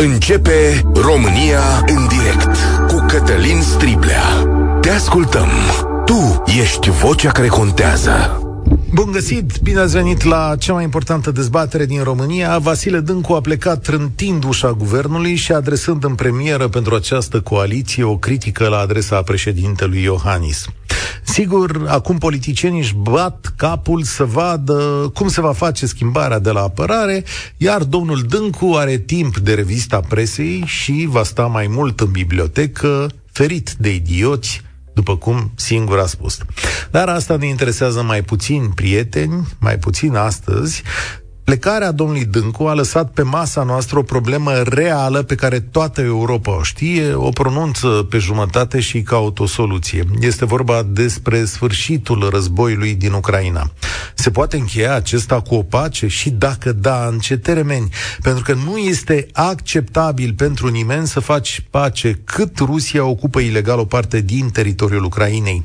Începe România în direct cu Cătălin Striblea. Te ascultăm. Tu ești vocea care contează. Bun găsit! Bine ați venit la cea mai importantă dezbatere din România. Vasile Dâncu a plecat trântind ușa guvernului și adresând în premieră pentru această coaliție o critică la adresa președintelui Iohannis. Sigur, acum politicienii își bat capul să vadă cum se va face schimbarea de la apărare, iar domnul Dâncu are timp de revista presei și va sta mai mult în bibliotecă, ferit de idioți, după cum singur a spus. Dar asta ne interesează mai puțin prieteni, mai puțin astăzi, Plecarea domnului Dâncu a lăsat pe masa noastră o problemă reală pe care toată Europa o știe, o pronunță pe jumătate și caut o soluție. Este vorba despre sfârșitul războiului din Ucraina. Se poate încheia acesta cu o pace și dacă da, în ce termeni? Pentru că nu este acceptabil pentru nimeni să faci pace cât Rusia ocupă ilegal o parte din teritoriul Ucrainei.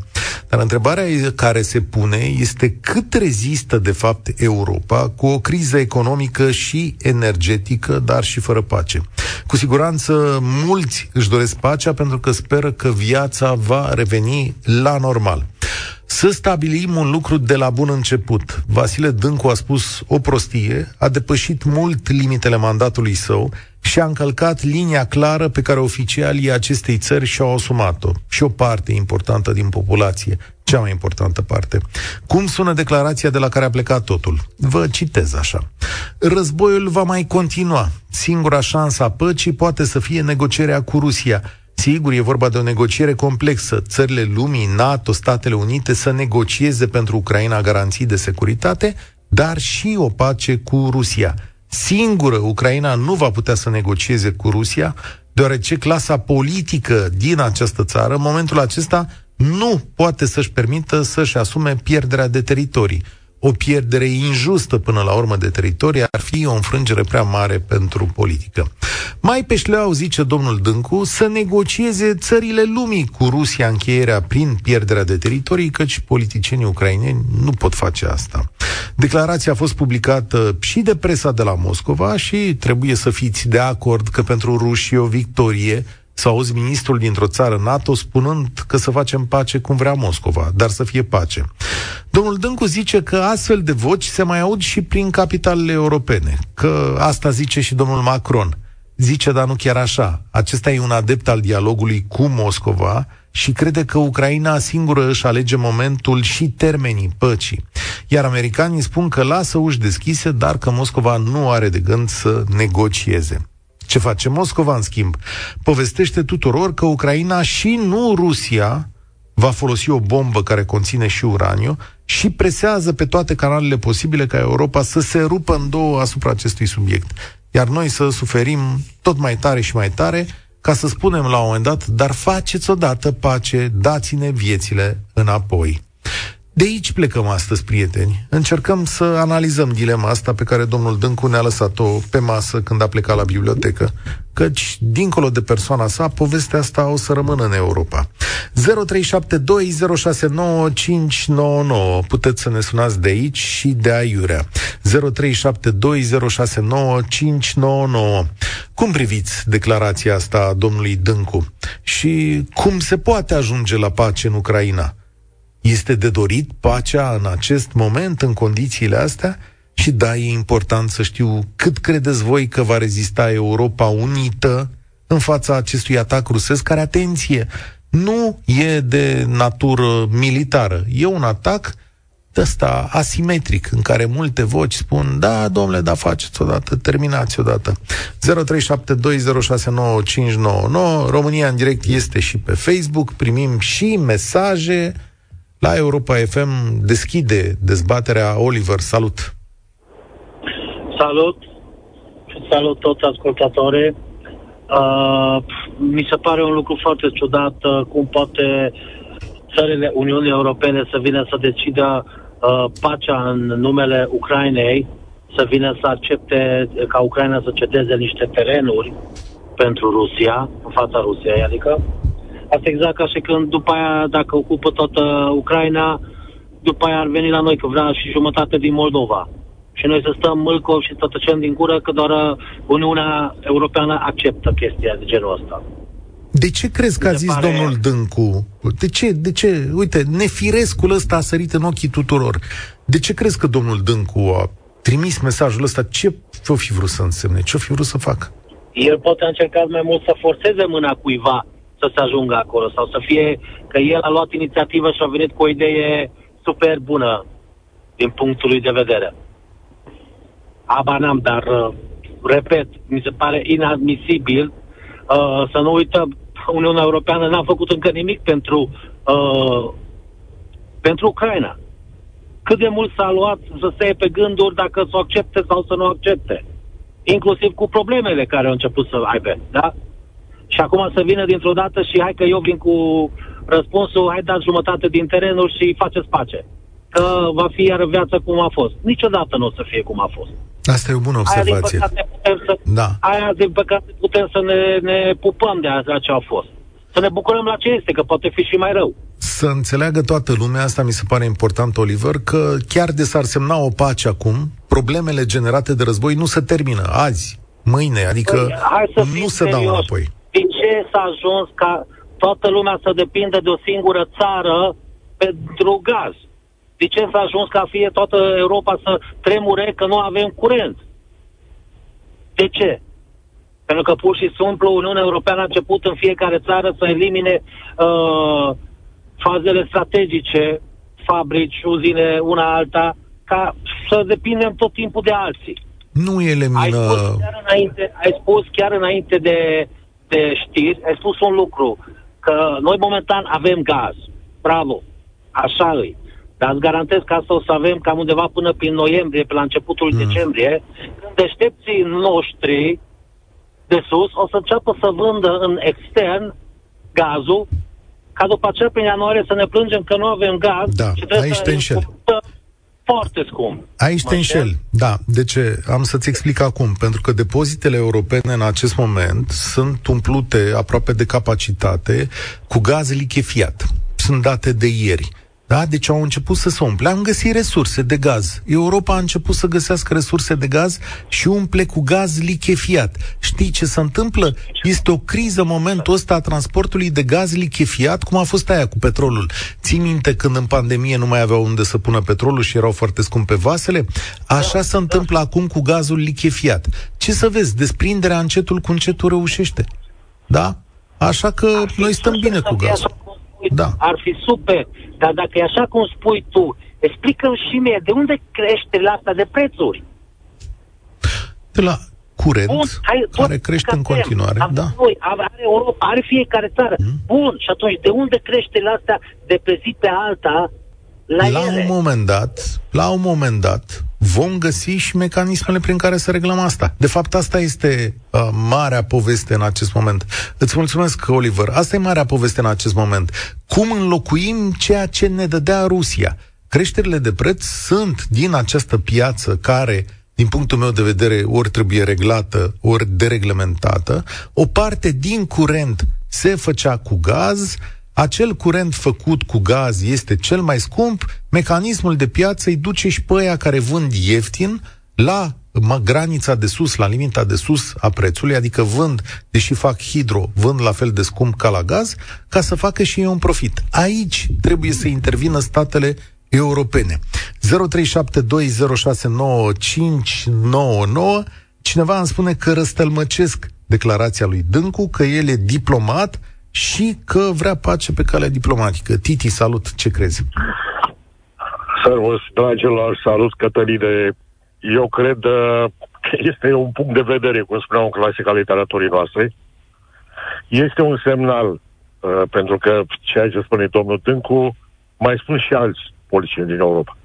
Dar întrebarea care se pune este cât rezistă de fapt Europa cu o criză economică și energetică, dar și fără pace. Cu siguranță mulți își doresc pacea pentru că speră că viața va reveni la normal. Să stabilim un lucru de la bun început. Vasile Dâncu a spus o prostie, a depășit mult limitele mandatului său și a încălcat linia clară pe care oficialii acestei țări și-au asumat-o. Și o parte importantă din populație, cea mai importantă parte. Cum sună declarația de la care a plecat totul? Vă citez așa. Războiul va mai continua. Singura șansă a păcii poate să fie negocierea cu Rusia Sigur, e vorba de o negociere complexă. Țările lumii, NATO, Statele Unite să negocieze pentru Ucraina garanții de securitate, dar și o pace cu Rusia. Singură Ucraina nu va putea să negocieze cu Rusia, deoarece clasa politică din această țară, în momentul acesta, nu poate să-și permită să-și asume pierderea de teritorii o pierdere injustă până la urmă de teritorii ar fi o înfrângere prea mare pentru politică. Mai pe șleau, zice domnul Dâncu, să negocieze țările lumii cu Rusia încheierea prin pierderea de teritorii, căci politicienii ucraineni nu pot face asta. Declarația a fost publicată și de presa de la Moscova și trebuie să fiți de acord că pentru ruși e o victorie să auzi ministrul dintr-o țară NATO spunând că să facem pace cum vrea Moscova, dar să fie pace. Domnul Dâncu zice că astfel de voci se mai aud și prin capitalele europene, că asta zice și domnul Macron. Zice, dar nu chiar așa. Acesta e un adept al dialogului cu Moscova și crede că Ucraina singură își alege momentul și termenii păcii. Iar americanii spun că lasă uși deschise, dar că Moscova nu are de gând să negocieze. Ce face Moscova, în schimb? Povestește tuturor că Ucraina și nu Rusia va folosi o bombă care conține și uraniu și presează pe toate canalele posibile ca Europa să se rupă în două asupra acestui subiect. Iar noi să suferim tot mai tare și mai tare ca să spunem la un moment dat, dar faceți odată pace, dați-ne viețile înapoi. De aici plecăm astăzi, prieteni. Încercăm să analizăm dilema asta pe care domnul Dâncu ne-a lăsat-o pe masă când a plecat la bibliotecă. Căci, dincolo de persoana sa, povestea asta o să rămână în Europa. 0372069599 Puteți să ne sunați de aici și de aiurea. 0372069599 Cum priviți declarația asta a domnului Dâncu? Și cum se poate ajunge la pace în Ucraina? Este de dorit pacea în acest moment, în condițiile astea? Și da, e important să știu cât credeți voi că va rezista Europa unită în fața acestui atac rusesc, care, atenție, nu e de natură militară. E un atac ăsta asimetric, în care multe voci spun, da, domnule, da, faceți odată, terminați odată. 0372069599 România în direct este și pe Facebook, primim și mesaje, la Europa FM deschide dezbaterea Oliver. Salut! Salut! Salut toți ascultatorii! Uh, mi se pare un lucru foarte ciudat uh, cum poate țările Uniunii Europene să vină să decidă uh, pacea în numele Ucrainei, să vină să accepte ca Ucraina să cedeze niște terenuri pentru Rusia, în fața Rusiei, adică Asta exact ca și când după aia, dacă ocupă toată Ucraina, după aia ar veni la noi, că vrea și jumătate din Moldova. și noi să stăm mâlcov și să tăcem din gură că doar Uniunea Europeană acceptă chestia de genul ăsta. De ce crezi că a zis pare... domnul Dâncu? De ce? De ce? Uite, nefirescul ăsta a sărit în ochii tuturor. De ce crezi că domnul Dâncu a trimis mesajul ăsta? Ce o fi vrut să însemne? Ce o fi vrut să facă? El poate a încercat mai mult să forțeze mâna cuiva să se ajungă acolo sau să fie că el a luat inițiativă și a venit cu o idee super bună din punctul lui de vedere. Aba n-am, dar, uh, repet, mi se pare inadmisibil uh, să nu uităm, Uniunea Europeană n-a făcut încă nimic pentru, uh, pentru Ucraina. Cât de mult s-a luat să se pe gânduri dacă să o accepte sau să nu accepte. Inclusiv cu problemele care au început să aibă, da? Și acum să vină dintr-o dată și hai că eu vin cu răspunsul, hai dați jumătate din terenul și faceți pace. Că va fi iar viața cum a fost. Niciodată nu o să fie cum a fost. Asta e o bună observație. Aia, din păcate, putem să, da. aia, din păcate, putem să ne, ne pupăm de a, ce a fost. Să ne bucurăm la ce este, că poate fi și mai rău. Să înțeleagă toată lumea, asta mi se pare important, Oliver, că chiar de s-ar semna o pace acum, problemele generate de război nu se termină azi, mâine, adică păi, hai să nu se dau înapoi. De ce s-a ajuns ca toată lumea să depindă de o singură țară pentru gaz? De ce s-a ajuns ca fie toată Europa să tremure că nu avem curent? De ce? Pentru că pur și simplu Uniunea Europeană a început în fiecare țară să elimine uh, fazele strategice, fabrici, uzine, una alta, ca să depindem tot timpul de alții. Nu elimină... Ai spus chiar înainte, ai spus chiar înainte de, de știri, ai spus un lucru, că noi momentan avem gaz. Bravo, așa îi. Dar îți garantez că asta o să avem cam undeva până prin noiembrie, pe la începutul mm. decembrie, când deștepții noștri de sus o să înceapă să vândă în extern gazul, ca după aceea prin ianuarie să ne plângem că nu avem gaz da, și trebuie aici să te înșel. Foarte scump. Aici te înșel, da. De ce? Am să-ți explic acum. Pentru că depozitele europene în acest moment sunt umplute aproape de capacitate cu gaz lichefiat. Sunt date de ieri. Da? Deci au început să se umple. Am găsit resurse de gaz. Europa a început să găsească resurse de gaz și umple cu gaz lichefiat. Știi ce se întâmplă? Este o criză în momentul ăsta a transportului de gaz lichefiat, cum a fost aia cu petrolul. Ții minte când în pandemie nu mai aveau unde să pună petrolul și erau foarte scumpe vasele? Așa se întâmplă acum cu gazul lichefiat. Ce să vezi? Desprinderea încetul cu încetul reușește. Da? Așa că noi stăm bine cu gazul. Da. Ar fi super. Dar dacă e așa cum spui tu, explică și mie, de unde crește la asta de prețuri? De la curent, Bun, hai, care crește în continuare. Avem da. Noi, are Europa, are fiecare țară. Mm. Bun, și atunci de unde crește la asta de pe zi pe alta la, la ele? un moment dat, la un moment dat, vom găsi și mecanismele prin care să reglăm asta. De fapt, asta este uh, marea poveste în acest moment. Îți mulțumesc, Oliver. Asta e marea poveste în acest moment. Cum înlocuim ceea ce ne dădea Rusia? Creșterile de preț sunt din această piață care din punctul meu de vedere, ori trebuie reglată, ori dereglementată. O parte din curent se făcea cu gaz, acel curent făcut cu gaz este cel mai scump, mecanismul de piață îi duce și pe aia care vând ieftin la granița de sus, la limita de sus a prețului, adică vând, deși fac hidro, vând la fel de scump ca la gaz, ca să facă și ei un profit. Aici trebuie să intervină statele europene. 0372069599 Cineva îmi spune că răstălmăcesc declarația lui Dâncu, că el e diplomat, și că vrea pace pe calea diplomatică. Titi, salut, ce crezi? Servus, dragilor, salut, Cătăline. Eu cred uh, că este un punct de vedere, cum spuneam în clasica literaturii noastre. Este un semnal, uh, pentru că ceea ce spune domnul Tâncu, mai spun și alți politicieni din Europa.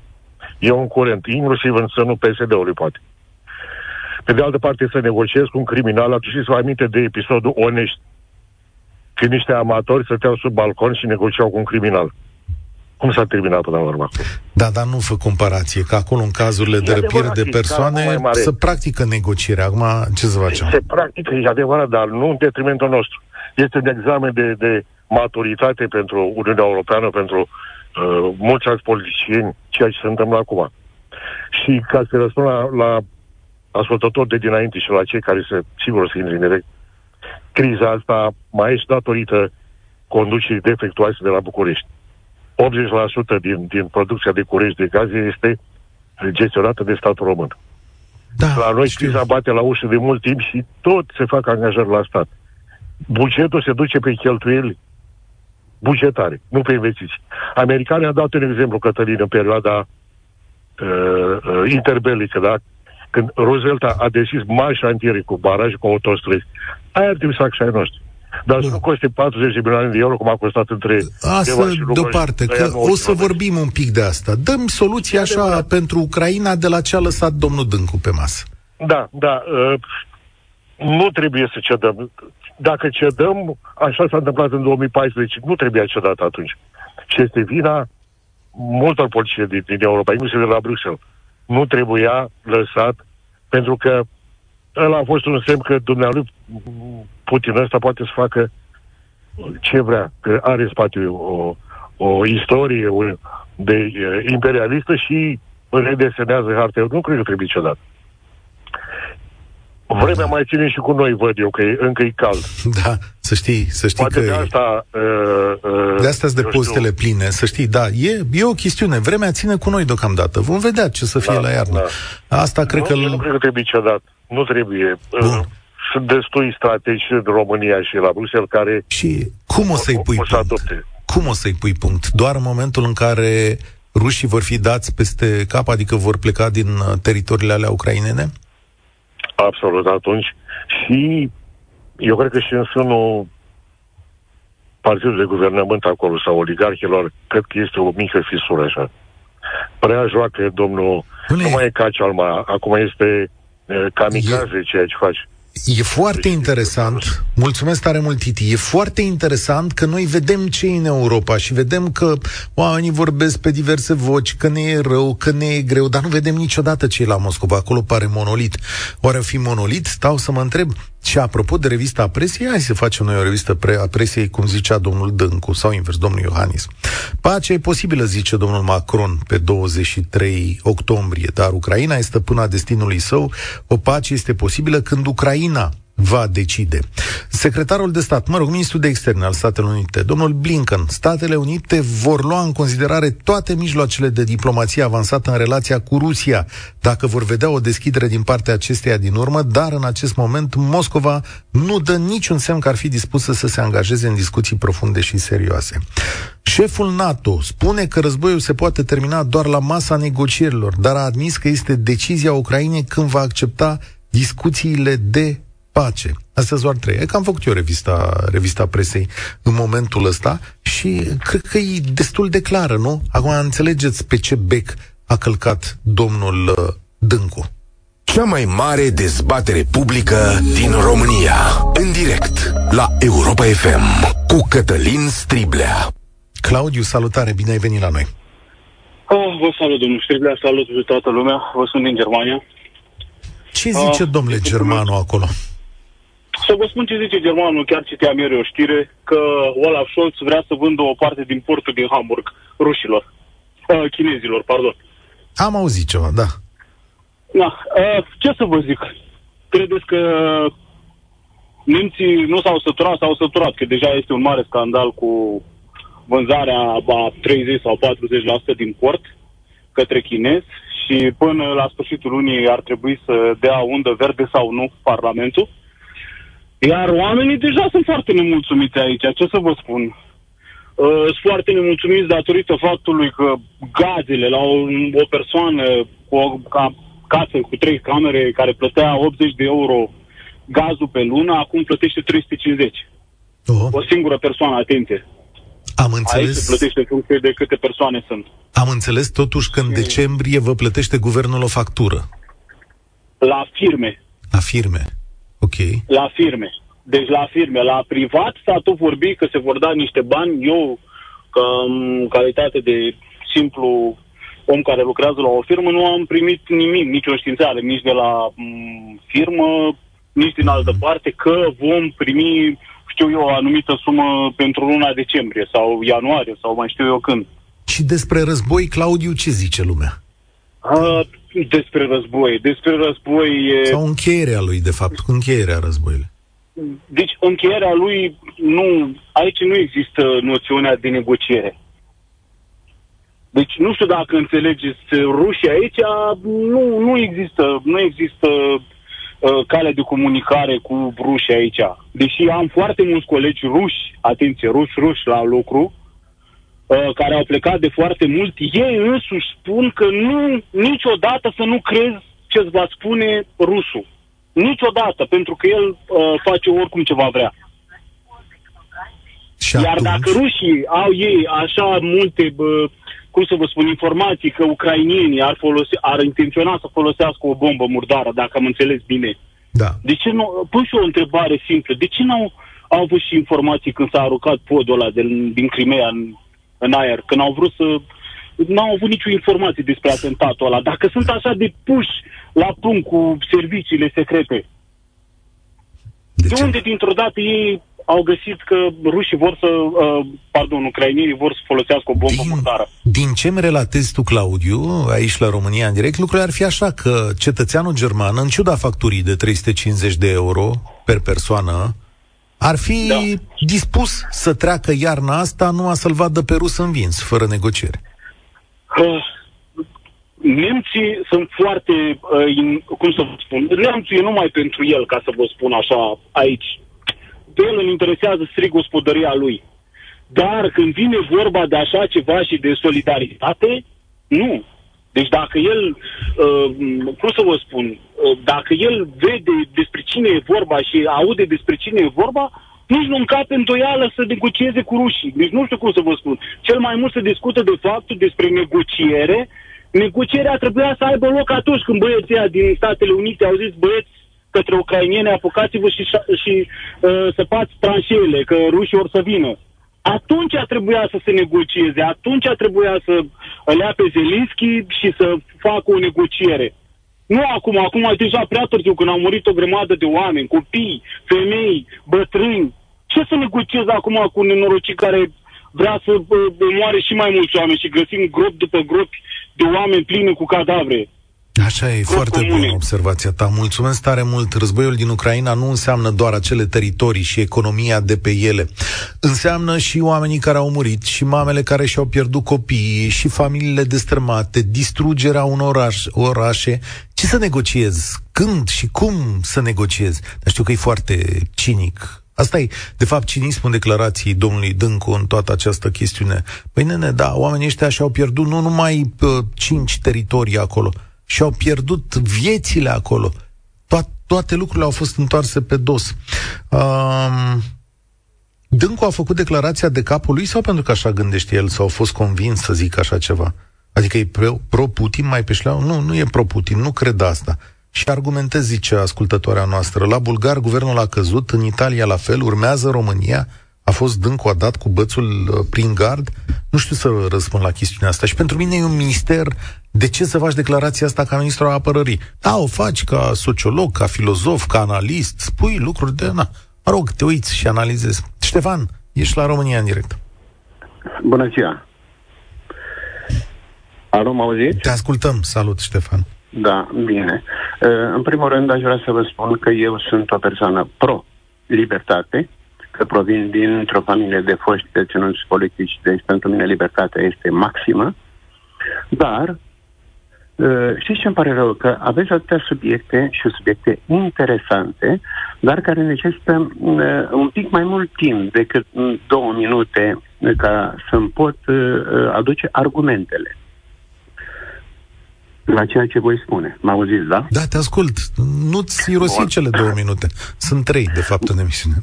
E un curent, inclusiv în sânul PSD-ului, poate. Pe de altă parte, să negociezi cu un criminal, atunci să aminte de episodul Onești, când niște amatori stăteau sub balcon și negociau cu un criminal. Cum s-a terminat până la urmă? Da, dar nu fă comparație, că acolo în cazurile de răpire de persoane se practică negocierea. Acum ce să facem? Se practică, e adevărat, dar nu în detrimentul nostru. Este un examen de, de maturitate pentru Uniunea Europeană, pentru uh, mulți alți politicieni, ceea ce se întâmplă acum. Și Și ca să răspund la, la ascultător de dinainte și la cei care se, sigur să intre în direct, criza asta mai este datorită conducerii defectuoase de la București. 80% din, din producția de curești de gaze este gestionată de statul român. Da, la noi știu. criza bate la ușă de mult timp și tot se fac angajări la stat. Bugetul se duce pe cheltuieli bugetare, nu pe investiții. Americanii au dat un exemplu, Cătălin, în perioada uh, uh, interbelică, da? Când Roosevelt a, a deschis mari șantiere cu baraje, cu autostrăzi. Aia ar trebui să facă și ai noștri. Dar să nu coste 40 de milioane de euro, cum a costat între... Asta deoparte, că o să vorbim un pic de asta. Dăm soluția așa adevărat. pentru Ucraina de la ce a lăsat domnul Dâncu pe masă. Da, da. Uh, nu trebuie să cedăm. Dacă cedăm, așa s-a întâmplat în 2014, nu trebuia cedat atunci. Și este vina multor politici din, din Europa, inclusiv de la Bruxelles. Nu trebuia lăsat, pentru că ăla a fost un semn că dumnealui Putin ăsta poate să facă ce vrea, că are în spate o, o istorie de imperialistă și redesenează harta. Eu nu cred că trebuie niciodată. Vremea mai ține și cu noi, văd eu, că e, încă e cald. Da, să știi, să știi Poate că... de asta... Uh, uh, de astea de postele pline, să știi, da, e, e o chestiune. Vremea ține cu noi deocamdată. Vom vedea ce să fie da, la iarnă. Da. Asta cred nu, că... Eu nu cred că trebuie niciodată. Nu trebuie. Uh, Bun. Uh, sunt destui strategi în România și la Bruxelles care... Și cum o să-i pui o, o punct? Cum o să-i pui punct? Doar în momentul în care rușii vor fi dați peste cap, adică vor pleca din uh, teritoriile alea ucrainene? Absolut, atunci. Și eu cred că și în sânul partidului de guvernământ acolo sau oligarhilor, cred că este o mică fisură așa. Prea joacă domnul, Bune. nu mai e Cacialma, acum este uh, kamikaze e... ceea ce face. E foarte interesant, mulțumesc tare mult, Titi, e foarte interesant că noi vedem ce e în Europa și vedem că oamenii vorbesc pe diverse voci, că ne e rău, că ne e greu, dar nu vedem niciodată ce e la Moscova. Acolo pare monolit. Oare fi monolit? Stau să mă întreb. Și apropo de revista Presiei, hai să facem noi o revistă pre- a Presiei, cum zicea domnul Dâncu, sau invers, domnul Iohannis. Pacea e posibilă, zice domnul Macron, pe 23 octombrie, dar Ucraina este stăpâna destinului său. O pace este posibilă când Ucraina va decide. Secretarul de stat, mă rog, ministrul de externe al Statelor Unite, domnul Blinken, Statele Unite vor lua în considerare toate mijloacele de diplomație avansată în relația cu Rusia, dacă vor vedea o deschidere din partea acesteia din urmă, dar în acest moment Moscova nu dă niciun semn că ar fi dispusă să se angajeze în discuții profunde și serioase. Șeful NATO spune că războiul se poate termina doar la masa negocierilor, dar a admis că este decizia Ucrainei când va accepta discuțiile de pace. Astăzi doar trei. E că am făcut eu revista, revista presei în momentul ăsta și cred că e destul de clară, nu? Acum înțelegeți pe ce bec a călcat domnul uh, Dâncu. Cea mai mare dezbatere publică din România. În direct la Europa FM cu Cătălin Striblea. Claudiu, salutare, bine ai venit la noi. Oh, vă salut, domnul Striblea, salut pe toată lumea, vă sunt din Germania. Ce zice uh, domnule Germanu acolo? Să vă spun ce zice germanul, chiar citeam ieri o știre, că Olaf Scholz vrea să vândă o parte din portul din Hamburg rușilor, uh, chinezilor, pardon. Am auzit ceva, da. Da, uh, ce să vă zic? Credeți că nemții nu s-au săturat, s-au săturat, că deja este un mare scandal cu vânzarea a 30 sau 40% din port către chinezi și până la sfârșitul lunii ar trebui să dea undă verde sau nu Parlamentul. Iar oamenii deja sunt foarte nemulțumiți aici, ce să vă spun. Uh, sunt foarte nemulțumiți datorită faptului că gazele la o, o persoană cu o ca, casă cu trei camere care plătea 80 de euro gazul pe lună, acum plătește 350. Uh-huh. O singură persoană, atenție. Am înțeles. Aici se plătește în funcție de câte persoane sunt. Am înțeles totuși că în decembrie vă plătește guvernul o factură. La firme. La firme. Ok. La firme. Deci la firme. La privat s-a tot vorbit că se vor da niște bani. Eu, ca în calitate de simplu om care lucrează la o firmă, nu am primit nimic, nicio științeală, nici de la m- firmă, nici din altă parte, că vom primi, știu eu, o anumită sumă pentru luna decembrie sau ianuarie sau mai știu eu când. Și despre război, Claudiu, ce zice lumea? Uh, despre război. Despre război... E... Sau încheierea lui, de fapt, încheierea războiului. Deci încheierea lui, nu, aici nu există noțiunea de negociere. Deci nu știu dacă înțelegeți, rușii aici nu, nu există, nu există uh, cale de comunicare cu rușii aici. Deși am foarte mulți colegi ruși, atenție, ruși, ruși la lucru, uh, care au plecat de foarte mult, ei însuși spun că nu, niciodată să nu crezi ce îți va spune rusul. Niciodată, pentru că el uh, face oricum ce va vrea. Și Iar atunci, dacă rușii au ei așa multe, bă, cum să vă spun, informații că ucrainienii ar, folosi, ar intenționa să folosească o bombă murdară, dacă am înțeles bine, da, de ce nu... Pun și o întrebare simplă. De ce n-au au avut și informații când s-a aruncat podul ăla de, din Crimea în, în aer, când au vrut să... N-au avut nicio informație despre atentatul ăla. Dacă sunt așa de puși la punct cu serviciile secrete, de de ce? unde dintr-o dată ei au găsit că rușii vor să, uh, pardon, ucrainienii vor să folosească o bombă Din, murdară? din ce îmi relatezi tu, Claudiu, aici la România în direct, lucrurile ar fi așa că cetățeanul german, în ciuda facturii de 350 de euro per persoană, ar fi Da. dispus să treacă iarna asta numai să-l vadă pe rus învins, fără negociere. Uh, Nemții sunt foarte, uh, in, cum să vă spun, nemțul e numai pentru el, ca să vă spun așa, aici. Pe el îl interesează strict gospodăria lui. Dar când vine vorba de așa ceva și de solidaritate, nu. Deci dacă el, uh, cum să vă spun, uh, dacă el vede despre cine e vorba și aude despre cine e vorba, nici nu încape îndoială să negocieze cu rușii. Deci nu știu cum să vă spun. Cel mai mult se discută de faptul despre negociere. Negocierea trebuia să aibă loc atunci când băieții ăia din Statele Unite au zis băieți către ucrainieni, apucați-vă și, și uh, săpați tranșeele, că rușii or să vină. Atunci trebuia să se negocieze, atunci trebuia să îl ia pe Zelinski și să facă o negociere. Nu acum, acum e deja prea târziu, când au murit o grămadă de oameni, copii, femei, bătrâni. Ce să negociez acum cu un nenorocit care vrea să uh, omoare și mai mulți oameni și găsim gropi după gropi de oameni pline cu cadavre? Așa e, Scop foarte comune. bună observația ta. Mulțumesc tare mult. Războiul din Ucraina nu înseamnă doar acele teritorii și economia de pe ele. Înseamnă și oamenii care au murit, și mamele care și-au pierdut copiii, și familiile destrămate, distrugerea unor oraș, orașe. Ce să negociez? Când și cum să negociez? Dar știu că e foarte cinic. Asta e, de fapt, cinismul declarației domnului Dâncu în toată această chestiune. Păi, nene, da, oamenii ăștia și-au pierdut nu numai uh, cinci teritorii acolo, și-au pierdut viețile acolo. To- toate lucrurile au fost întoarse pe dos. Um, Dâncu a făcut declarația de capul lui sau pentru că așa gândește el sau a fost convins să zic așa ceva? Adică e pro- pro-Putin mai pe șleau? Nu, nu e pro-Putin, nu cred asta. Și argumentez, zice ascultătoarea noastră, la bulgar guvernul a căzut, în Italia la fel, urmează România, a fost Dâncu a dat cu bățul uh, prin gard? Nu știu să răspund la chestiunea asta. Și pentru mine e un mister de ce să faci declarația asta ca ministru al apărării. Da, o faci ca sociolog, ca filozof, ca analist, spui lucruri de... Na, mă rog, te uiți și analizezi. Ștefan, ești la România în direct. Bună ziua! Alo, mă auziți? Te ascultăm. Salut, Ștefan. Da, bine. Uh, În primul rând, aș vrea să vă spun că eu sunt o persoană pro-libertate, că provin dintr-o familie de foști deținuți politici, deci pentru mine libertatea este maximă, dar uh, știți ce îmi pare rău? Că aveți atâtea subiecte și subiecte interesante, dar care necesită uh, un pic mai mult timp decât mm, două minute uh, ca să-mi pot uh, uh, aduce argumentele la ceea ce voi spune. Mă auziți, da? Da, te ascult. Nu-ți irosi Bun. cele două minute. Sunt trei, de fapt, în emisiune.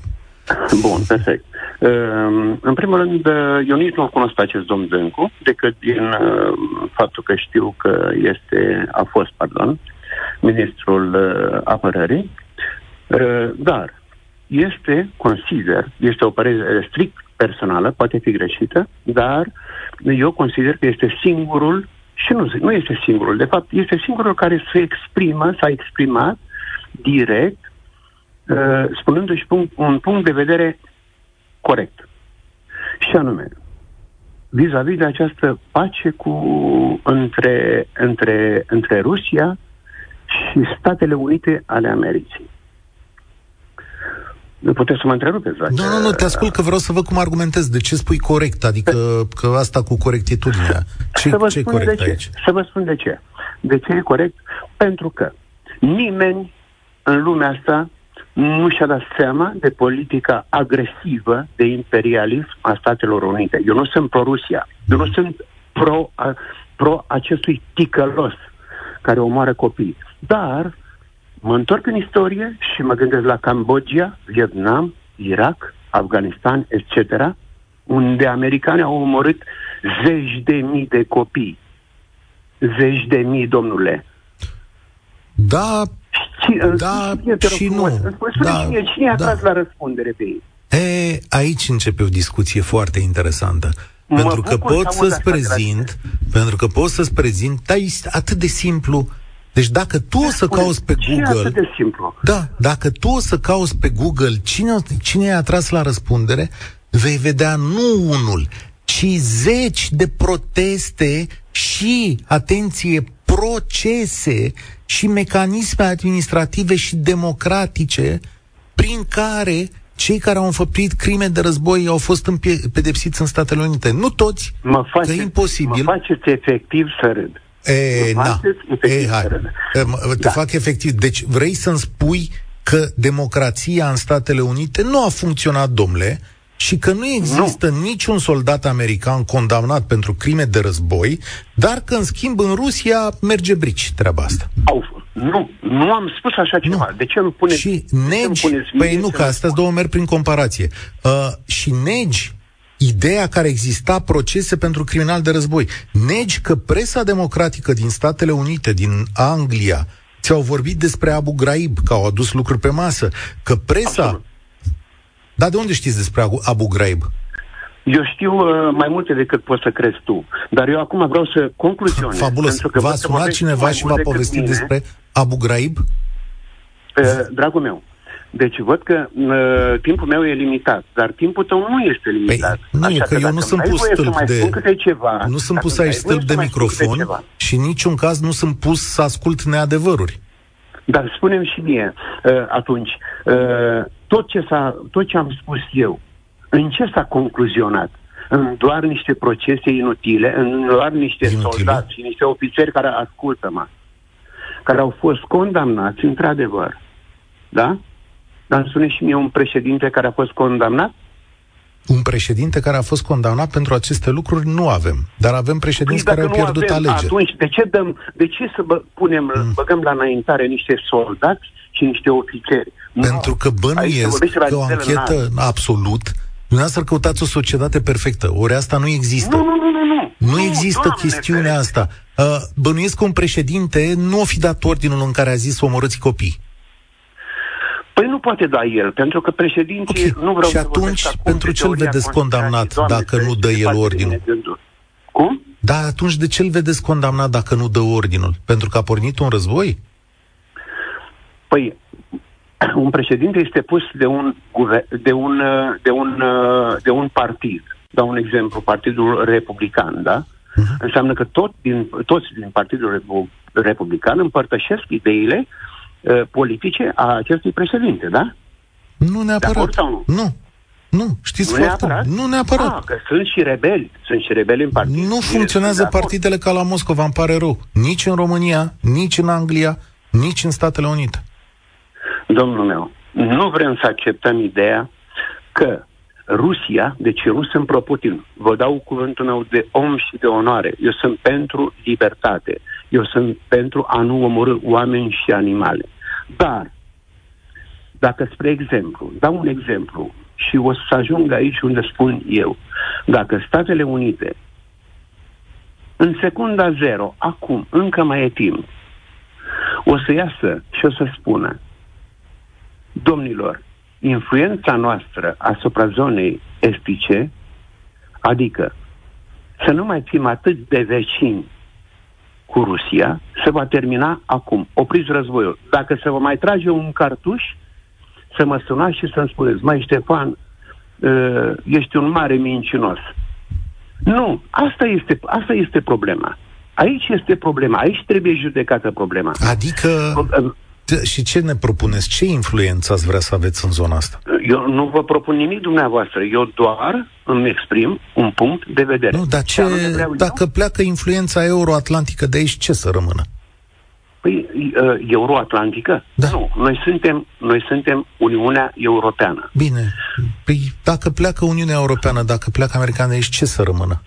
Bun, perfect. Uh, în primul rând, uh, eu nici nu-l cunosc pe acest domn Dâncu, decât din uh, faptul că știu că este, a fost, pardon, ministrul uh, apărării, uh, dar este, consider, este o părere strict personală, poate fi greșită, dar eu consider că este singurul, și nu, zic- nu este singurul, de fapt, este singurul care se exprimă, s-a exprimat direct uh, spunându-și punct, un punct de vedere corect. Și anume, vis-a-vis de această pace cu, între, între, între Rusia și Statele Unite ale Americii. Nu puteți să mă întrerupeți. Dacă... Nu, nu, nu, te ascult că vreau să văd cum argumentez. De ce spui corect? Adică că asta cu corectitudinea. Ce, să vă ce corect de aici? Ce. Să vă spun de ce. De ce e corect? Pentru că nimeni în lumea asta nu și-a dat seama de politica agresivă de imperialism a Statelor Unite. Eu nu sunt pro-Rusia. Eu nu sunt pro, pro acestui ticălos care omoară copii. Dar mă întorc în istorie și mă gândesc la Cambodgia, Vietnam, Irak, Afganistan, etc., unde americanii au omorât zeci de mii de copii. Zeci de mii, domnule. Da, da și nu. da, cine, cine a da. tras la răspundere pe ei? E, aici începe o discuție foarte interesantă. Mă pentru că pot să-ți prezint, pentru că pot să-ți prezint, dar este atât de simplu. Deci dacă tu o să cauți pe Google... atât de simplu? Da, dacă tu o să cauți pe Google cine, cine i-a tras la răspundere, vei vedea nu unul, ci zeci de proteste și, atenție, procese și mecanisme administrative și democratice prin care cei care au înfăptuit crime de război au fost împie- pedepsiți în Statele Unite. Nu toți, mă face, că e imposibil. Mă faceți efectiv să râd. E, na. E, hai. Te da. fac efectiv. Deci vrei să-mi spui că democrația în Statele Unite nu a funcționat, domnule, și că nu există nu. niciun soldat american condamnat pentru crime de război, dar că, în schimb, în Rusia merge brici treaba asta. Au, nu, nu am spus așa ceva. Nu. De ce îmi puneți... Și negi, păi nu, că astea două merg prin comparație. Uh, și negi ideea care exista procese pentru criminal de război. Negi că presa democratică din Statele Unite, din Anglia, ți-au vorbit despre Abu Ghraib, că au adus lucruri pe masă, că presa... Absolut dar de unde știți despre Abu Ghraib? Eu știu uh, mai multe decât poți să crezi tu. Dar eu acum vreau să concluzionez. Fabulos. Că V-a sunat cineva și v-a povestit despre Abu Ghraib? Uh, dragul meu, deci văd că uh, timpul meu e limitat, dar timpul tău nu este limitat. Păi, nu, Așa că, că eu nu sunt pus stâlp de... Ceva, nu sunt pus aici stâlp de microfon și în niciun caz nu sunt pus să ascult neadevăruri. Dar spunem și mie uh, atunci, uh, tot, ce s-a, tot ce am spus eu, în ce s-a concluzionat? În doar niște procese inutile, în doar niște inutile. soldați și niște ofițeri care ascultă-mă, care au fost condamnați, într-adevăr. Da? Dar îmi spune și mie un președinte care a fost condamnat? Un președinte care a fost condamnat pentru aceste lucruri nu avem, dar avem președinți păi care au pierdut avem, alegeri. Atunci, de ce, dăm, de ce să bă, punem, mm. băgăm la înaintare niște soldați și niște ofițeri? Pentru că bănuiesc că o anchetă absolut Dumneavoastră căutați o societate perfectă. Ori asta nu există. Nu, nu, nu, nu. Nu, nu există doamne, chestiunea asta. Uh, bănuiesc că un președinte nu o fi dat ordinul în care a zis omorâți copii. Păi nu poate da el, pentru că președinții okay. nu vreau Și atunci, să pentru ce îl vedeți condamnat doamne, dacă nu dă el ordinul? Cum? Da, atunci de ce îl vedeți condamnat dacă nu dă ordinul? Pentru că a pornit un război? Păi, un președinte este pus de un, de un, de un, de un partid. Dau un exemplu, Partidul Republican, da? Uh-huh. Înseamnă că tot din, toți din Partidul Republican împărtășesc ideile uh, politice a acestui președinte, da? Nu neapărat. Sau nu? Nu. Nu, știți nu foarte neapărat? Nu neapărat. Ah, că sunt și rebeli. Sunt și rebeli în partid. Nu funcționează partidele ca la Moscova, îmi pare rău. Nici în România, nici în Anglia, nici în Statele Unite. Domnul meu, nu vrem să acceptăm ideea că Rusia, deci eu nu sunt pro-Putin, vă dau cuvântul meu de om și de onoare. Eu sunt pentru libertate. Eu sunt pentru a nu omorâ oameni și animale. Dar, dacă, spre exemplu, dau un exemplu și o să ajung aici unde spun eu, dacă Statele Unite, în secunda zero, acum, încă mai e timp, o să iasă și o să spună Domnilor, influența noastră asupra zonei estice, adică să nu mai fim atât de vecini cu Rusia, se va termina acum. Opriți războiul. Dacă se va mai trage un cartuș, să mă sunați și să-mi spuneți, mai Ștefan, uh, ești un mare mincinos. Nu, asta este, asta este problema. Aici este problema, aici trebuie judecată problema. Adică, și ce ne propuneți? Ce influență ați vrea să aveți în zona asta? Eu nu vă propun nimic dumneavoastră, eu doar îmi exprim un punct de vedere. Nu, dar ce, dacă eu? pleacă influența euroatlantică de aici, ce să rămână? Păi, uh, euroatlantică? Da. Nu, noi suntem, noi suntem Uniunea Europeană. Bine, păi dacă pleacă Uniunea Europeană, dacă pleacă americanii de aici, ce să rămână?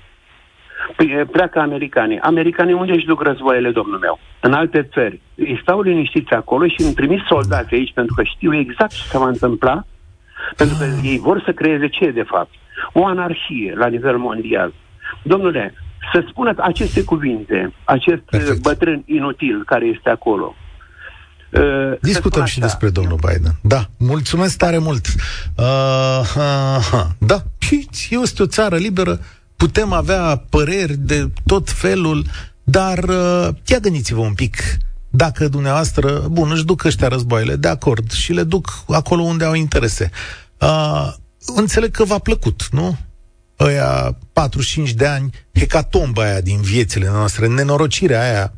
Păi pleacă americanii. Americanii unde își duc războaiele, domnul meu? În alte țări. Ei stau liniștiți acolo și îmi trimis soldați aici pentru că știu exact ce se va întâmpla, pentru că ah. ei vor să creeze ce, de fapt? O anarhie la nivel mondial. Domnule, să spună aceste cuvinte, acest Perfect. bătrân inutil care este acolo, Uh, Discutăm și despre domnul Biden. Da, mulțumesc tare mult. Uh, uh, uh, da, și este o țară liberă, putem avea păreri de tot felul, dar uh, ia gândiți-vă un pic. Dacă dumneavoastră, bun, își duc ăștia războaiele, de acord, și le duc acolo unde au interese. Uh, înțeleg că v-a plăcut, nu? Ăia 45 de ani, hecatomba aia din viețile noastre, nenorocirea aia,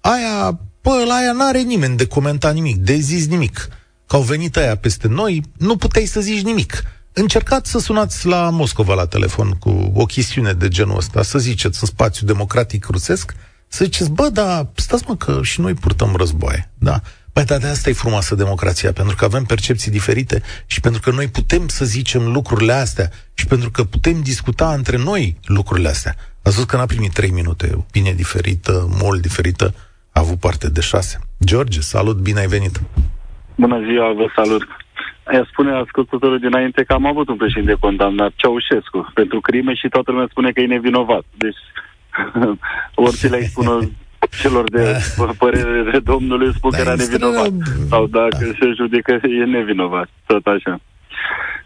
aia, pă, la aia n-are nimeni de comentat nimic, de zis nimic. Că au venit aia peste noi, nu puteai să zici nimic încercați să sunați la Moscova la telefon cu o chestiune de genul ăsta, să ziceți în spațiu democratic rusesc, să ziceți, bă, da, stați mă că și noi purtăm războaie, da? Păi, dar de asta e frumoasă democrația, pentru că avem percepții diferite și pentru că noi putem să zicem lucrurile astea și pentru că putem discuta între noi lucrurile astea. A spus că n-a primit trei minute, opinie diferită, mult diferită, a avut parte de șase. George, salut, bine ai venit! Bună ziua, vă salut! Aia spune ascultătorul dinainte că am avut un președinte condamnat, Ceaușescu, pentru crime și toată lumea spune că e nevinovat. Deci, orice le spune celor de părere de domnului spun că era nevinovat. Sau dacă se judecă, e nevinovat. Tot așa.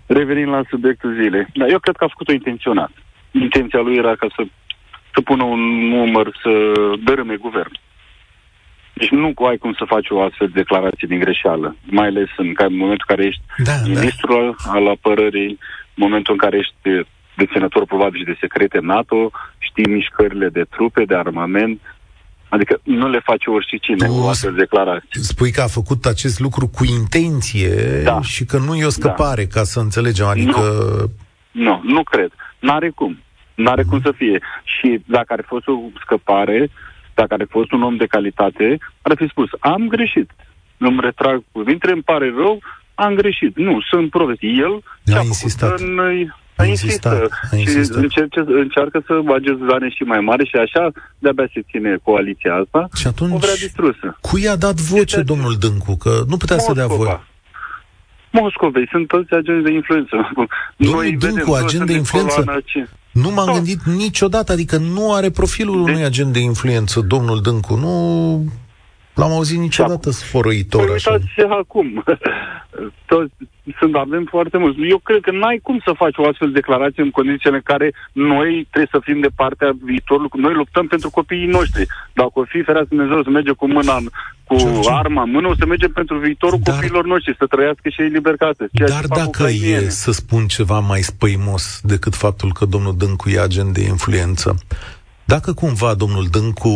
Revenind la subiectul zilei. Da, eu cred că a făcut-o intenționat. Intenția lui era ca să, să pună un număr să dărâme guvernul. Deci nu ai cum să faci o astfel de declarație din greșeală, mai ales în momentul în care ești da, da. ministrul da. al apărării, momentul în care ești deținător probabil și de secrete NATO, știi mișcările de trupe, de armament, Adică nu le face oricine cu o astfel de declarație. Spui că a făcut acest lucru cu intenție da. și că nu e o scăpare, da. ca să înțelegem. Adică... Nu, nu, nu cred. N-are cum. N-are cum să fie. Și dacă ar fi fost o scăpare, dacă ar fi fost un om de calitate, ar fi spus, am greșit, îmi retrag cuvintele, îmi pare rău, am greșit. Nu, sunt probe. El a insistat. În, a insistat, a insistat. și încerce, încearcă să bage zane și mai mare și așa de-abia se ține coaliția asta. Și atunci, o vrea distrusă. cui a dat voce este domnul Dâncu? Că nu putea Moscova. să dea voie. Moscovei, sunt toți agenți de influență. Domnul Noi Dâncu, agent de influență? Nu m-am da. gândit niciodată, adică nu are profilul de... unui agent de influență, domnul Dâncu. Nu l-am auzit niciodată sfărăitor păi așa. Uitați acum. Toți, sunt, avem foarte mulți. Eu cred că n-ai cum să faci o astfel de declarație în condițiile în care noi trebuie să fim de partea viitorului. Noi luptăm pentru copiii noștri. Dacă o fi ferească Dumnezeu să merge cu mâna în, cu ce, arma în mână, o să mergem pentru viitorul dar, copiilor noștri, să trăiască și ei libertate. Dar dacă e să spun ceva mai spăimos decât faptul că domnul Dâncu e agent de influență, dacă cumva domnul Dâncu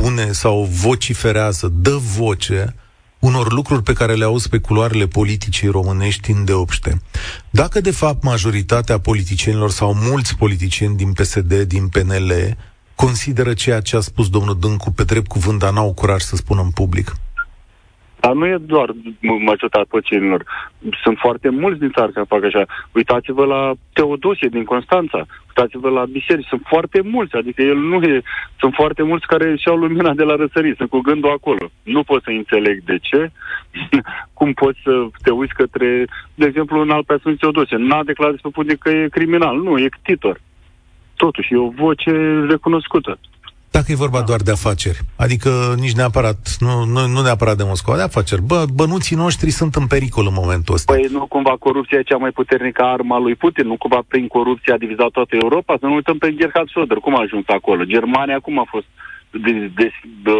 pune sau vociferează, dă voce unor lucruri pe care le auzi pe culoarele politicii românești îndeopște. Dacă, de fapt, majoritatea politicienilor sau mulți politicieni din PSD, din PNL, consideră ceea ce a spus domnul Dâncu pe drept cuvânt, dar n-au curaj să spună în public? Dar nu e doar majoritatea păcinilor. Sunt foarte mulți din țară care fac așa. Uitați-vă la Teodosie din Constanța. Uitați-vă la biserici. Sunt foarte mulți. Adică el nu e... Sunt foarte mulți care își iau lumina de la răsărit. Sunt cu gândul acolo. Nu pot să înțeleg de ce. Cum poți să te uiți către... De exemplu, în alt Sfânt Teodosie. N-a declarat despre Putin că e criminal. Nu, e ctitor. Totuși, e o voce recunoscută. Dacă e vorba doar de afaceri, adică nici neapărat, nu, nu, nu neapărat de Moscova, de afaceri. Bă, bănuții noștri sunt în pericol în momentul ăsta. Păi nu cumva corupția e cea mai puternică arma lui Putin, nu cumva prin corupție a divizat toată Europa? Să nu uităm pe Gerhard Schröder, cum a ajuns acolo? Germania cum a fost de, de, de,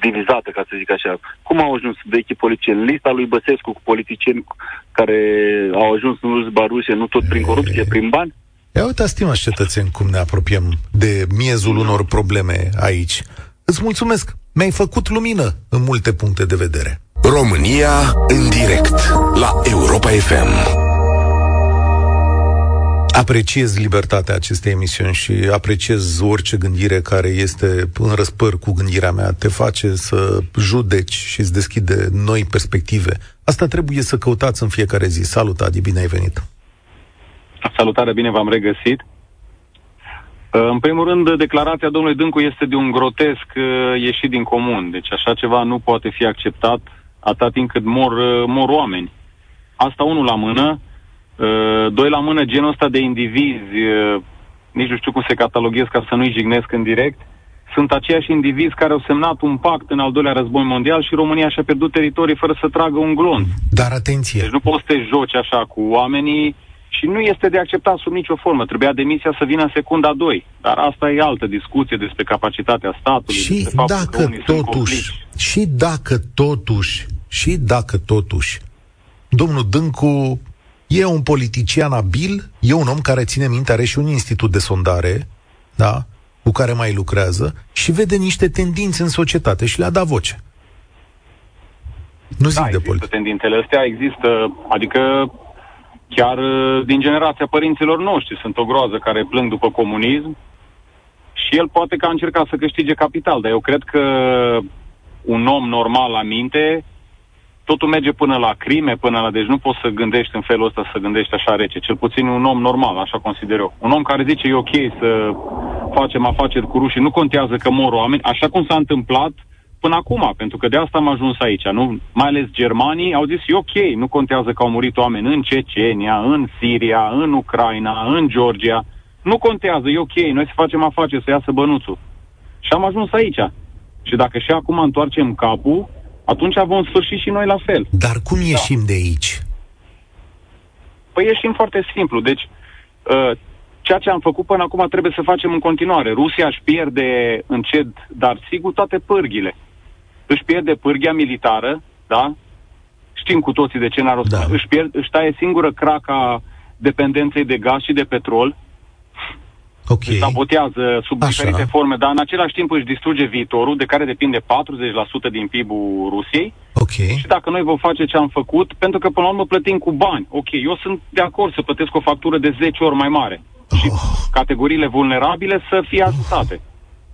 divizată, ca să zic așa. Cum au ajuns vechi politicieni? Lista lui Băsescu cu politicieni care au ajuns în Rusia, nu tot prin corupție, prin bani? Ia uite, stimați cetățeni, cum ne apropiem de miezul unor probleme aici. Îți mulțumesc, mi-ai făcut lumină în multe puncte de vedere. România în direct la Europa FM. Apreciez libertatea acestei emisiuni și apreciez orice gândire care este în răspăr cu gândirea mea. Te face să judeci și îți deschide noi perspective. Asta trebuie să căutați în fiecare zi. Salut, Adi, bine ai venit! Salutare, bine v-am regăsit! În primul rând, declarația domnului Dâncu este de un grotesc uh, ieșit din comun. Deci așa ceva nu poate fi acceptat atât timp cât mor, uh, mor oameni. Asta unul la mână. Uh, doi la mână, genul ăsta de indivizi, uh, nici nu știu cum se cataloghez ca să nu-i jignesc în direct, sunt aceiași indivizi care au semnat un pact în al doilea război mondial și România și-a pierdut teritorii fără să tragă un glonț. Dar atenție! Deci nu poți să te joci așa cu oamenii și nu este de acceptat sub nicio formă. Trebuia demisia să vină în secunda 2. Dar asta e altă discuție despre capacitatea statului. Și dacă totuși, și dacă totuși, și dacă totuși, domnul Dâncu E un politician abil, e un om care ține minte, are și un institut de sondare, da, cu care mai lucrează și vede niște tendințe în societate și le-a dat voce. Nu zic da, de politică. tendințele astea există, adică chiar uh, din generația părinților noștri sunt o groază care plâng după comunism și el poate că a încercat să câștige capital, dar eu cred că un om normal la minte totul merge până la crime, până la... Deci nu poți să gândești în felul ăsta, să gândești așa rece. Cel puțin un om normal, așa consider eu. Un om care zice e ok să facem afaceri cu rușii, nu contează că mor oameni, așa cum s-a întâmplat până acum, pentru că de asta am ajuns aici. Nu? Mai ales germanii au zis, e ok, nu contează că au murit oameni în Cecenia, în Siria, în Ucraina, în Georgia. Nu contează, e ok, noi să facem afaceri, să iasă bănuțul. Și am ajuns aici. Și dacă și acum întoarcem capul, atunci vom sfârși și noi la fel. Dar cum ieșim da. de aici? Păi ieșim foarte simplu. Deci, uh, ceea ce am făcut până acum trebuie să facem în continuare. Rusia își pierde încet, dar sigur, toate pârghile. Își pierde pârghia militară, da? Știm cu toții de ce n-a rost. Da. Își, pierd, își taie singură craca dependenței de gaz și de petrol okay. sabotează sub Așa. diferite forme, dar în același timp își distruge viitorul, de care depinde 40% din PIB-ul Rusiei. Okay. Și dacă noi vom face ce am făcut, pentru că până la urmă plătim cu bani. Ok, eu sunt de acord să plătesc o factură de 10 ori mai mare. Oh. Și categoriile vulnerabile să fie ajutate.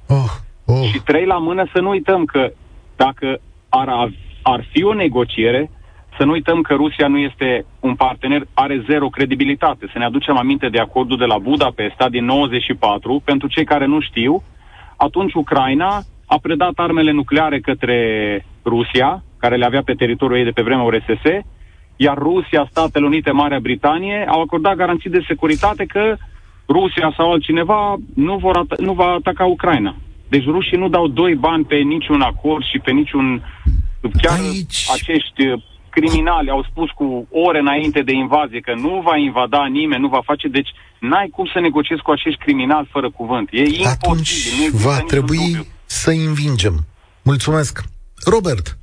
Oh. Oh. Și trei la mână să nu uităm că dacă ar, ar fi o negociere, să nu uităm că Rusia nu este un partener, are zero credibilitate. Să ne aducem aminte de acordul de la Budapesta din 94. Pentru cei care nu știu, atunci Ucraina a predat armele nucleare către Rusia, care le avea pe teritoriul ei de pe vremea URSS, iar Rusia, Statele Unite, Marea Britanie au acordat garanții de securitate că Rusia sau altcineva nu, vor at- nu va ataca Ucraina. Deci rușii nu dau doi bani pe niciun acord și pe niciun... Chiar Aici... acești criminali au spus cu ore înainte de invazie că nu va invada nimeni, nu va face, deci n-ai cum să negociezi cu acești criminali fără cuvânt. E imposibil. Atunci va trebui dubiu. să învingem. Mulțumesc. Robert,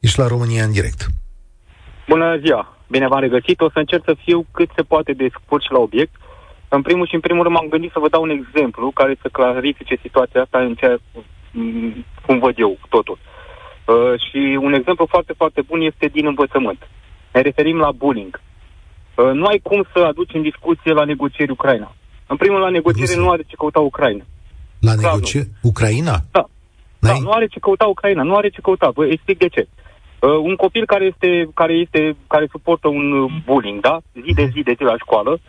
ești la România în direct. Bună ziua! Bine v-am regăsit. O să încerc să fiu cât se poate de scurt și la obiect. În primul și în primul rând m-am gândit să vă dau un exemplu care să clarifice situația asta în ceea cum văd eu totul. Uh, și un exemplu foarte, foarte bun este din învățământ. Ne referim la bullying. Uh, nu ai cum să aduci în discuție la negocieri Ucraina. În primul la negociere nu are ce căuta Ucraina. La negocieri? Ucraina? Da. Da, nu are ce căuta Ucraina, nu are ce căuta. Vă explic de ce. Uh, un copil care este, care este, care suportă un bullying, da? Zi de zi de zi la școală,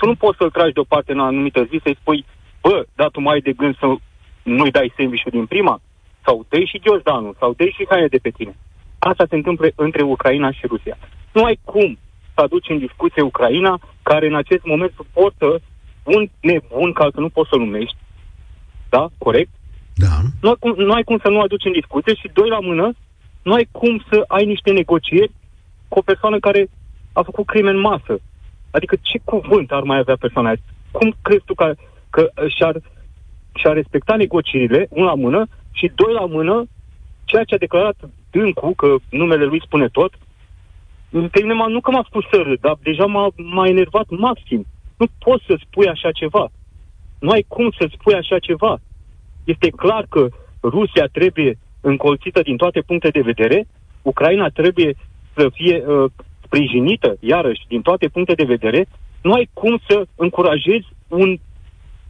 tu nu poți să-l tragi deoparte în o anumită zi să-i spui, bă, da, tu mai ai de gând să nu-i dai sandwich din prima? sau dă și ghiozdanul, sau dă și haia de pe tine. Asta se întâmplă între Ucraina și Rusia. Nu ai cum să aduci în discuție Ucraina, care în acest moment suportă un nebun, ca să nu poți să-l numești. Da? Corect? Da. Nu ai, cum, nu ai cum să nu aduci în discuție și, doi la mână, nu ai cum să ai niște negocieri cu o persoană care a făcut crime în masă. Adică ce cuvânt ar mai avea persoana aia? Cum crezi tu că, că și-ar, și-ar respecta negocierile, una la mână, și doi la mână, ceea ce a declarat Dâncu, că numele lui spune tot, pe mine nu că m-a spus să râd, dar deja m-a, m-a enervat maxim. Nu poți să spui așa ceva. Nu ai cum să spui așa ceva. Este clar că Rusia trebuie încolțită din toate puncte de vedere, Ucraina trebuie să fie uh, sprijinită, iarăși, din toate puncte de vedere, nu ai cum să încurajezi un,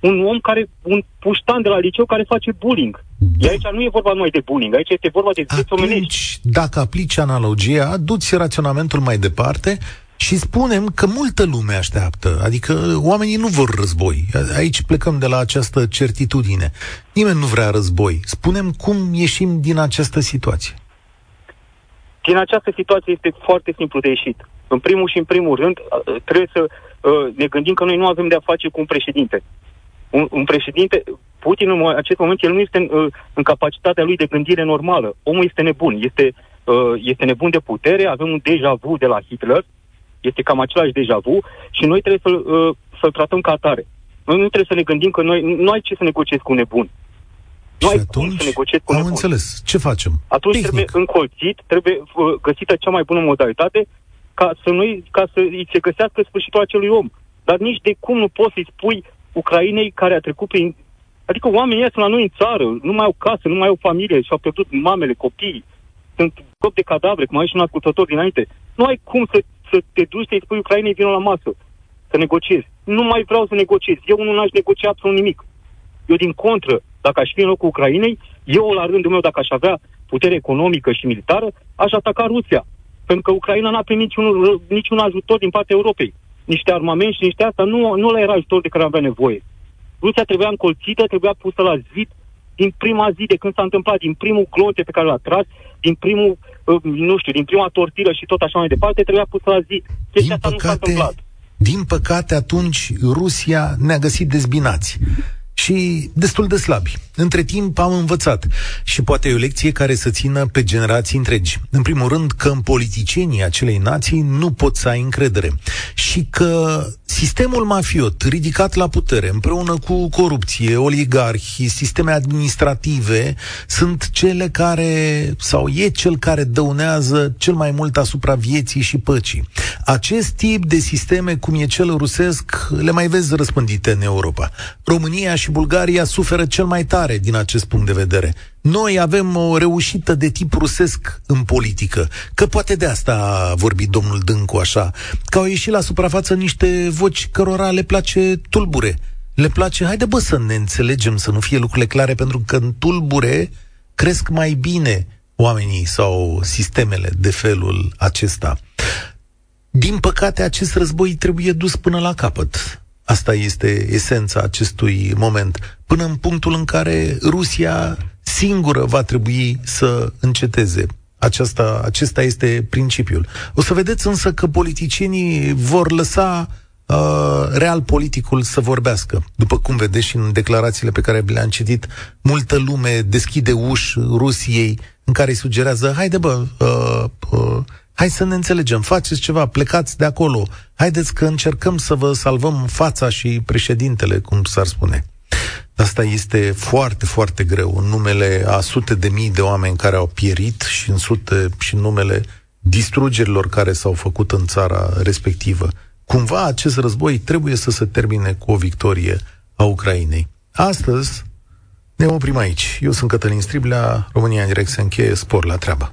un om care, un puștan de la liceu care face bullying. Da. Aici nu e vorba numai de bullying, aici este vorba de vieți omenești. dacă aplici analogia, duți raționamentul mai departe și spunem că multă lume așteaptă, adică oamenii nu vor război. Aici plecăm de la această certitudine. Nimeni nu vrea război. Spunem cum ieșim din această situație. Din această situație este foarte simplu de ieșit. În primul și în primul rând, trebuie să uh, ne gândim că noi nu avem de-a face cu un președinte. Un, un președinte, Putin în acest moment, el nu este în, uh, în capacitatea lui de gândire normală. Omul este nebun, este, uh, este nebun de putere, avem un deja vu de la Hitler, este cam același deja vu și noi trebuie să-l, uh, să-l tratăm ca atare. Noi nu trebuie să ne gândim că noi nu ai ce să negociezi cu un nebun. Nu și ai atunci, cum să negociezi cu am nebun. înțeles. Ce facem? Atunci Picnic. trebuie încolțit, trebuie uh, găsită cea mai bună modalitate ca să, nu, ca să îi se găsească sfârșitul acelui om. Dar nici de cum nu poți să-i spui Ucrainei care a trecut prin... Adică oamenii ăia sunt la noi în țară, nu mai au casă, nu mai au familie și au pierdut mamele, copiii. Sunt cop de cadavre, cum a și un ascultător dinainte. Nu ai cum să să te duci să-i spui Ucrainei vină la masă, să negociezi. Nu mai vreau să negociez. Eu nu aș negocia absolut nimic. Eu, din contră, dacă aș fi în locul Ucrainei, eu, la rândul meu, dacă aș avea putere economică și militară, aș ataca Rusia. Pentru că Ucraina n-a primit niciun, niciun ajutor din partea Europei. Niște armament și niște asta nu, nu le era ajutor de care avea nevoie. Rusia trebuia încolțită, trebuia pusă la zid din prima zi de când s-a întâmplat, din primul clonte pe care l-a tras, din primul nu știu, din prima tortilă și tot așa mai departe, trebuia pus la zi. Chestia din asta păcate, nu s-a întâmplat. Din păcate, atunci Rusia ne-a găsit dezbinați și destul de slabi. Între timp am învățat și poate e o lecție care să țină pe generații întregi. În primul rând că în politicienii acelei nații nu pot să ai încredere și că sistemul mafiot ridicat la putere împreună cu corupție, oligarhi, sisteme administrative sunt cele care, sau e cel care dăunează cel mai mult asupra vieții și păcii. Acest tip de sisteme, cum e cel rusesc, le mai vezi răspândite în Europa. România și Bulgaria suferă cel mai tare din acest punct de vedere. Noi avem o reușită de tip rusesc în politică, că poate de asta a vorbit domnul Dâncu așa, că au ieșit la suprafață niște voci cărora le place tulbure. Le place, haide bă să ne înțelegem, să nu fie lucrurile clare, pentru că în tulbure cresc mai bine oamenii sau sistemele de felul acesta. Din păcate, acest război trebuie dus până la capăt. Asta este esența acestui moment. Până în punctul în care Rusia singură va trebui să înceteze. Aceasta, acesta este principiul. O să vedeți însă că politicienii vor lăsa uh, real politicul să vorbească. După cum vedeți și în declarațiile pe care le-am citit, multă lume deschide uși Rusiei în care îi sugerează, haide bă, uh, uh, hai să ne înțelegem, faceți ceva, plecați de acolo, haideți că încercăm să vă salvăm fața și președintele, cum s-ar spune. Asta este foarte, foarte greu în numele a sute de mii de oameni care au pierit și în sute și în numele distrugerilor care s-au făcut în țara respectivă. Cumva acest război trebuie să se termine cu o victorie a Ucrainei. Astăzi ne oprim aici. Eu sunt Cătălin Striblea, România în direct se încheie, spor la treabă.